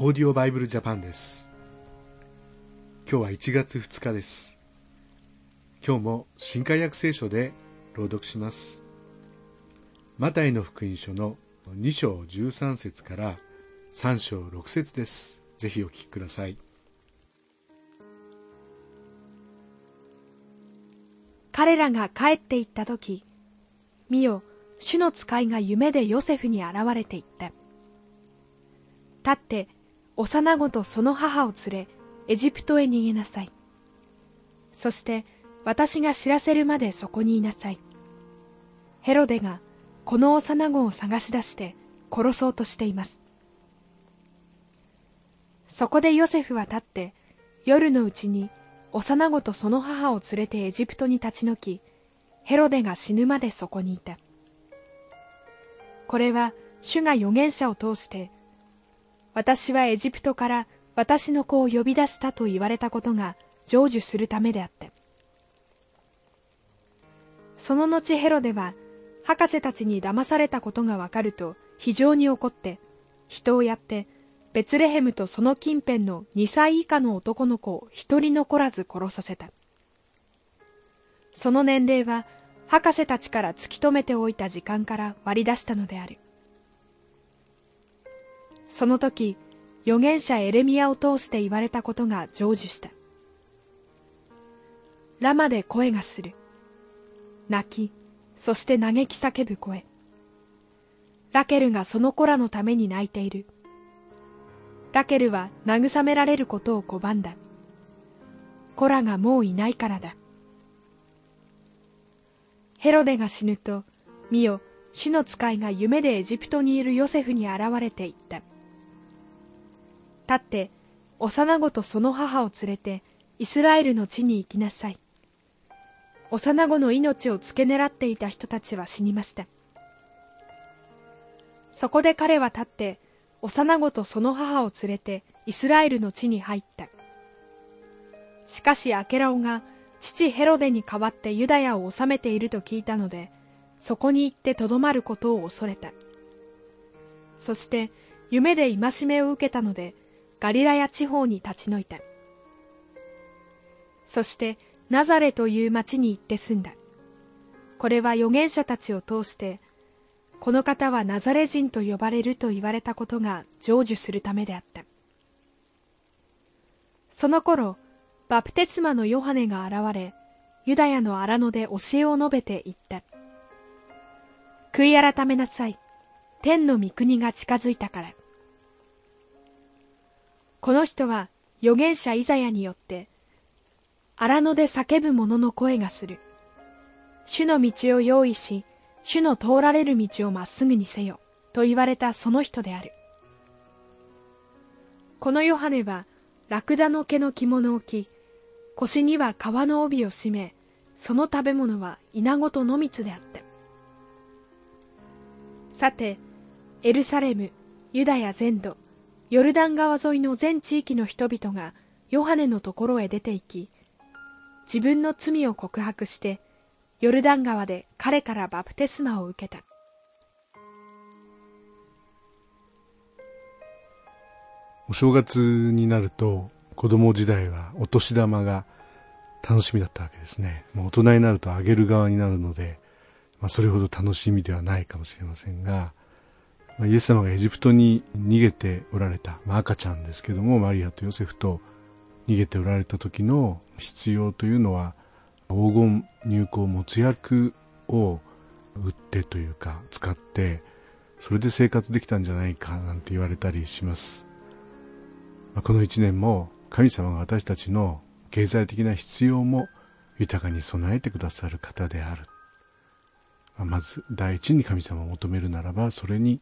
オーディオバイブルジャパンです。今日は1月2日です。今日も新海約聖書で朗読します。マタイの福音書の2章13節から3章6節です。ぜひお聞きください。彼らが帰って行った時見よ主の使いが夢でヨセフに現れていった。立って幼子とその母を連れエジプトへ逃げなさい。そして私が知らせるまでそこにいなさい。ヘロデがこの幼子を探し出して殺そうとしています。そこでヨセフは立って夜のうちに幼子とその母を連れてエジプトに立ち退きヘロデが死ぬまでそこにいた。これは主が預言者を通して私はエジプトから私の子を呼び出したと言われたことが成就するためであったその後ヘロデは博士たちに騙されたことがわかると非常に怒って人をやってベツレヘムとその近辺の2歳以下の男の子を一人残らず殺させた。その年齢は博士たちから突き止めておいた時間から割り出したのである。その時預言者エレミアを通して言われたことが成就した。ラマで声がする。泣きそして嘆き叫ぶ声。ラケルがその子らのために泣いている。ラケルは慰められることを拒んだ。子らがもういないからだ。ヘロデが死ぬと見よ主の使いが夢でエジプトにいるヨセフに現れていった。立って幼子とその母を連れてイスラエルの地に行きなさい。幼子の命を付け狙っていた人たちは死にました。そこで彼は立って幼子とその母を連れてイスラエルの地に入った。しかしアケラオが父ヘロデに代わってユダヤを治めていると聞いたのでそこに行ってとどまることを恐れた。そして夢で戒めを受けたのでガリラヤ地方に立ち退いた。そしてナザレという町に行って住んだ。これは預言者たちを通してこの方はナザレ人と呼ばれると言われたことが成就するためであった。その頃バプテスマのヨハネが現れユダヤの荒野で教えを述べて言った。悔い改めなさい。天の御国が近づいたから。この人は預言者イザヤによって荒野で叫ぶ者の声がする。主の道を用意し主の通られる道をまっすぐにせよと言われたその人である。このヨハネはラクダの毛の着物を着腰には革の帯を締めその食べ物は稲子と野蜜であった。さてエルサレムユダヤ全土ヨルダン川沿いの全地域の人々がヨハネのところへ出て行き自分の罪を告白してヨルダン川で彼からバプテスマを受けた。お正月になると子供時代はお年玉が楽しみだったわけですね。もう大人になるとあげる側になるので、まあ、それほど楽しみではないかもしれませんがまあ、イエス様がエジプトに逃げておられた、まあ、赤ちゃんですけどもマリアとヨセフと逃げておられた時の必要というのは黄金入香没薬を売ってというか使ってそれで生活できたんじゃないかなんて言われたりします、まあ、この一年も神様が私たちの経済的な必要も豊かに備えてくださる方である、まあ、まず第一に神様を求めるならばそれに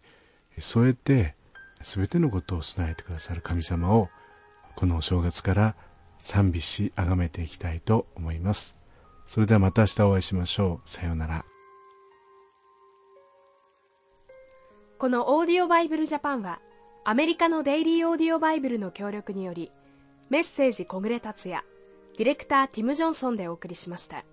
添えて全てのことを備えてくださる神様をこのお正月から賛美し崇めていきたいと思います。それではまた明日お会いしましょう。さようなら。このオーディオバイブルジャパンはアメリカのデイリーオーディオバイブルの協力によりメッセージ小暮達也ディレクターティム・ジョンソンでお送りしました。